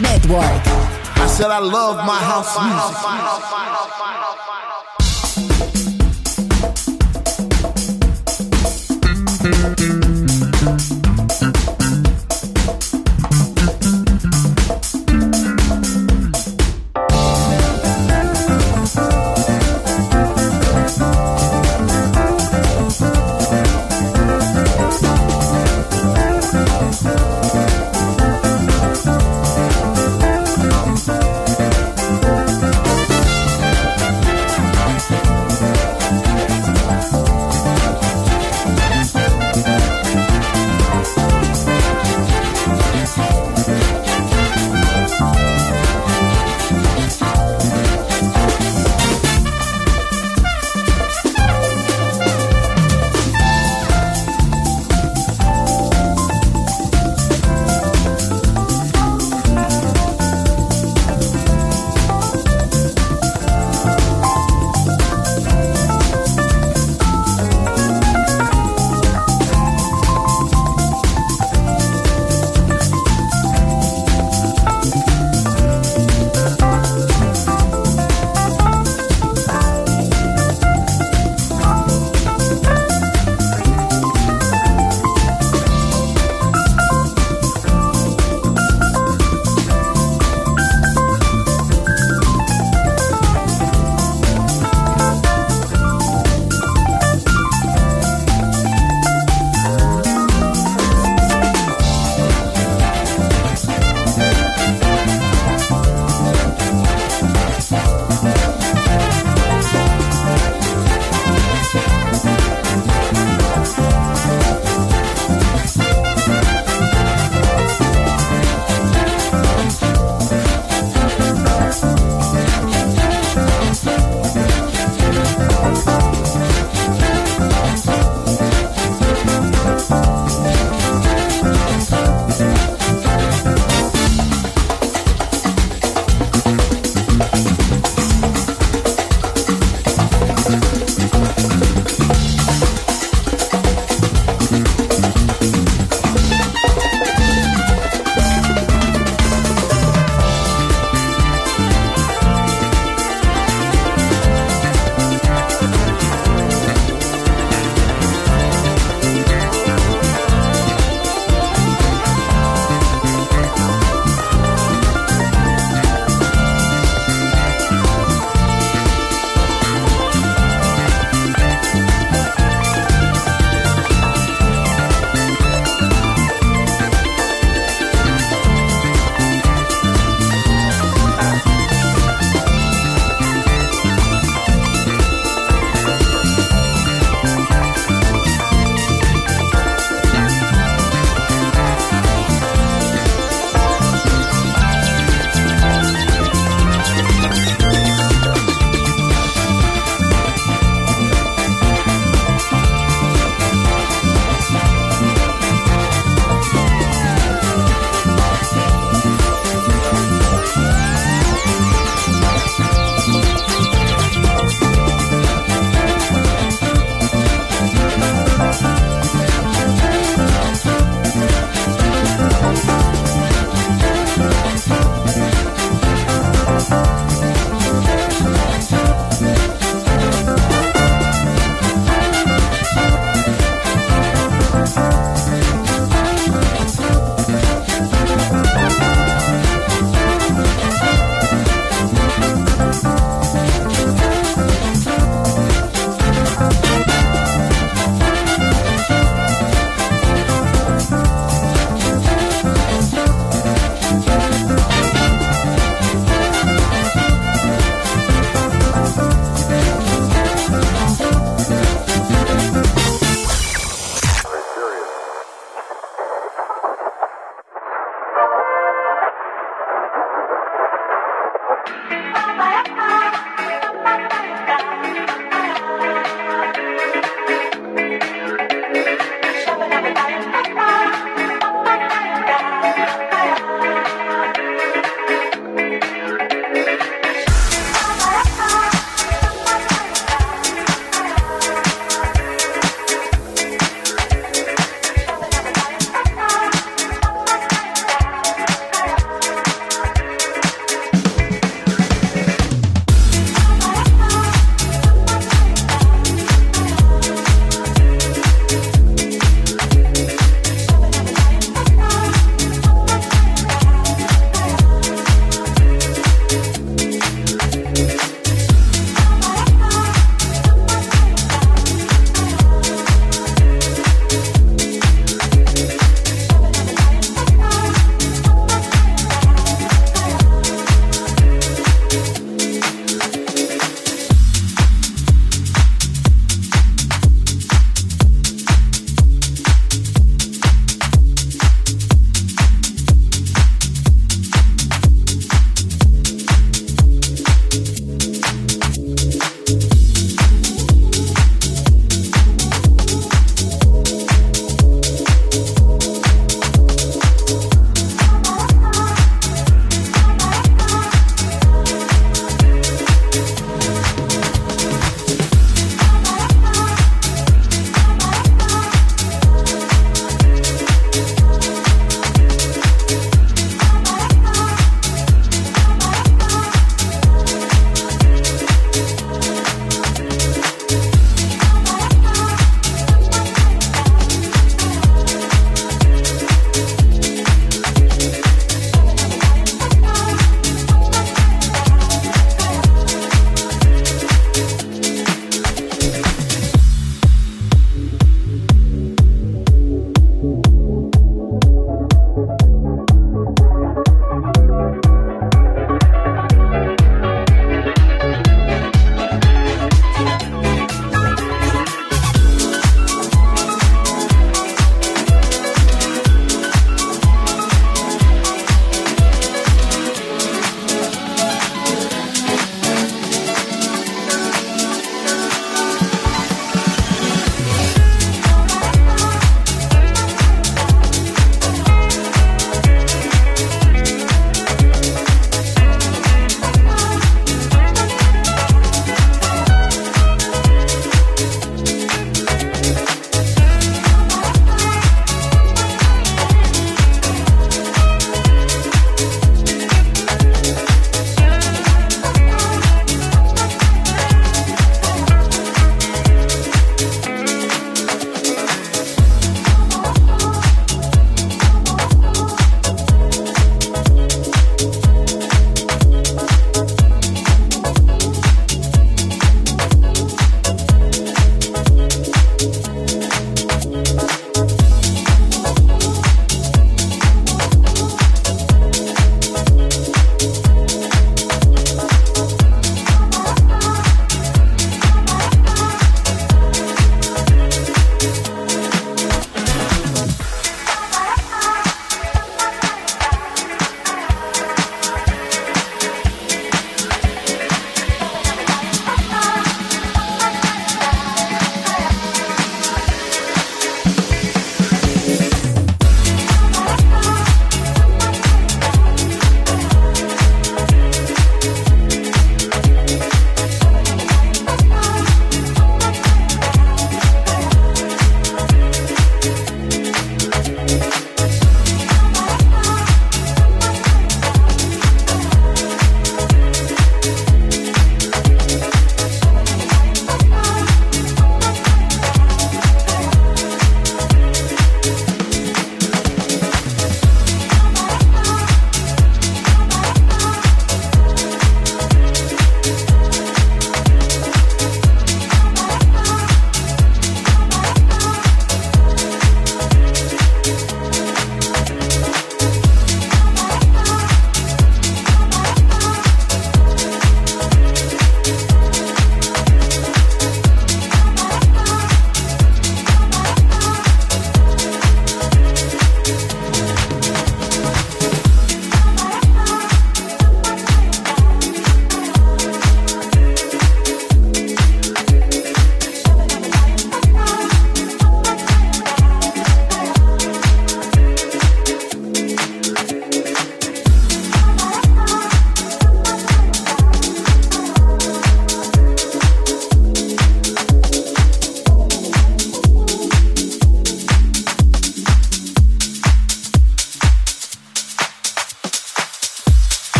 Network. I said I love my house music.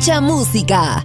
Mucha música.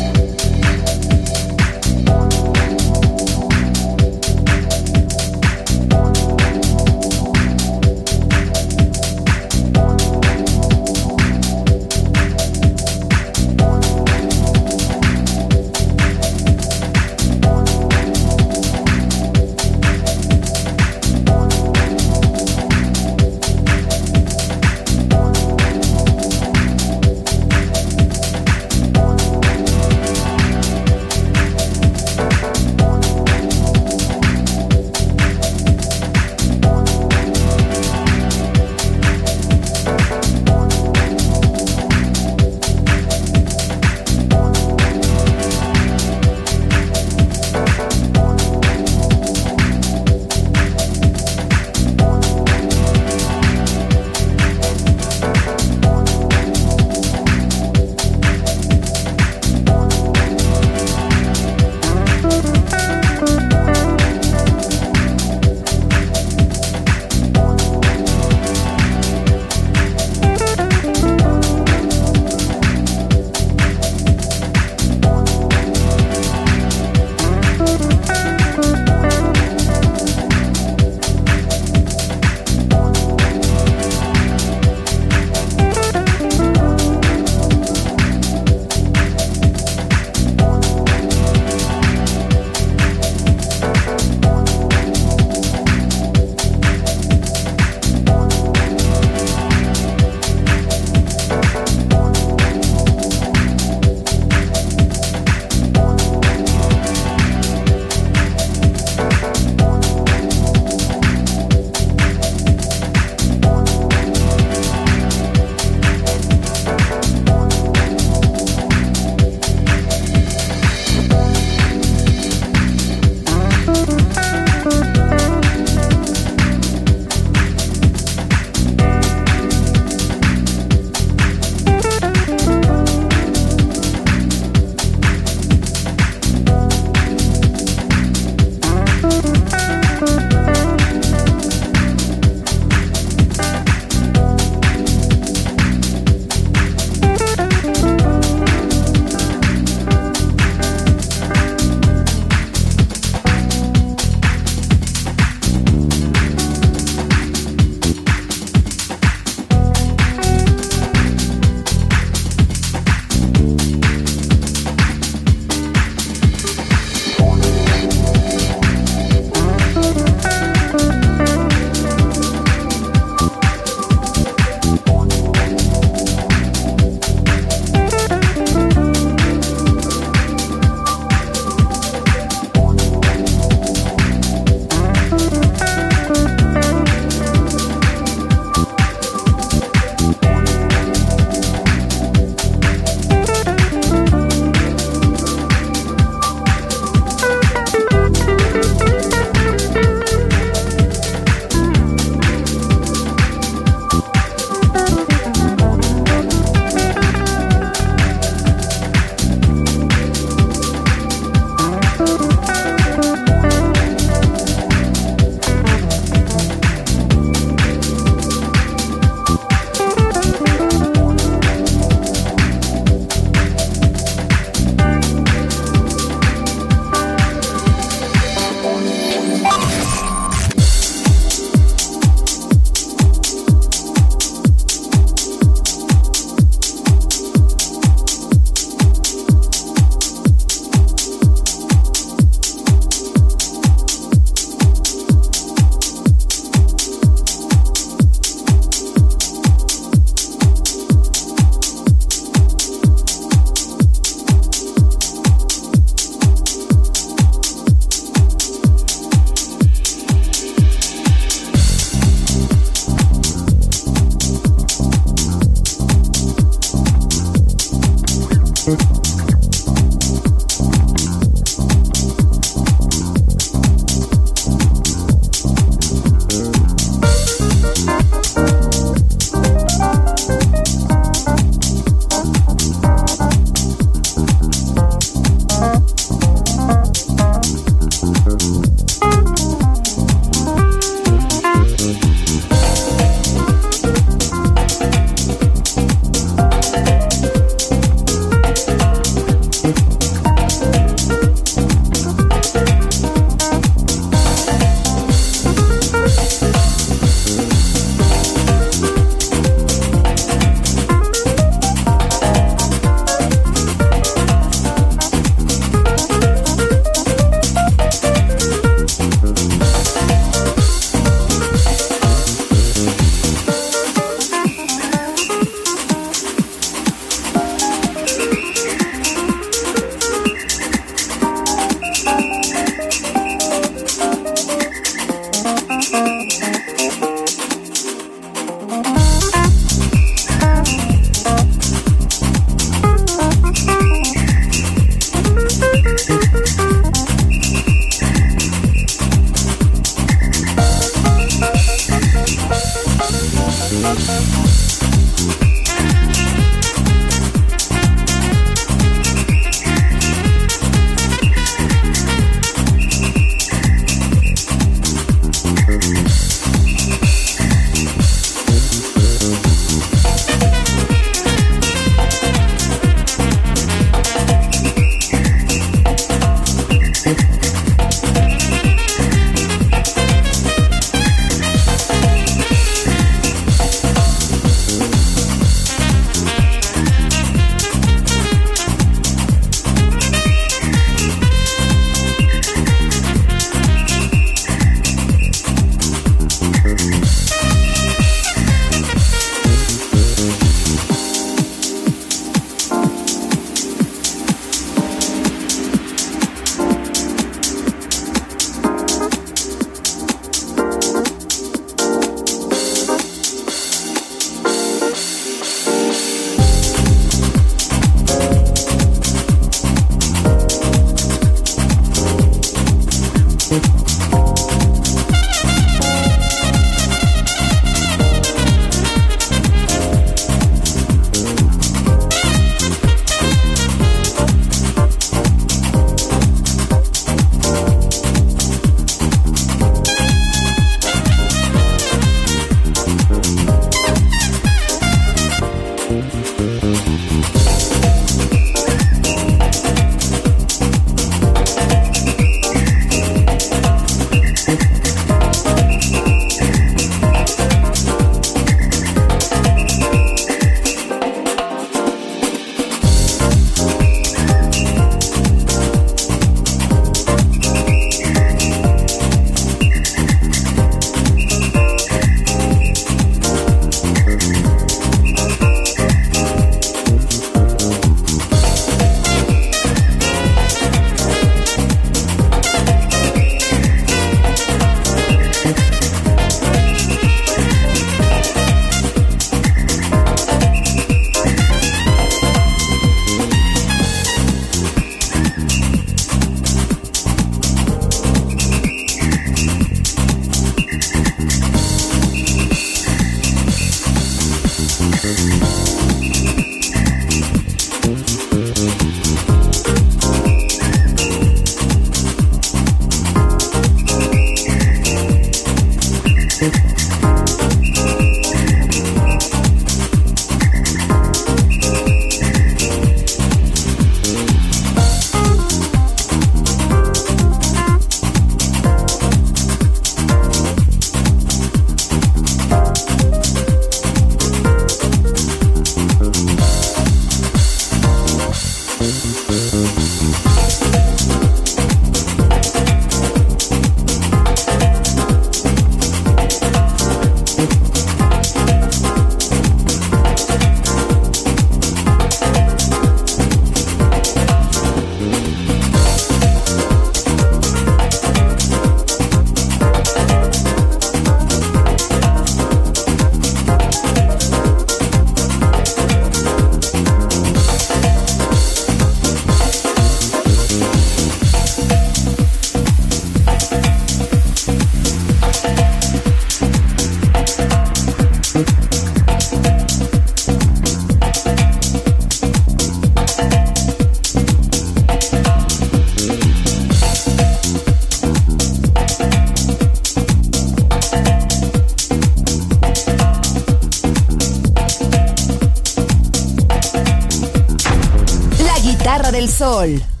Sol.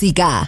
Música.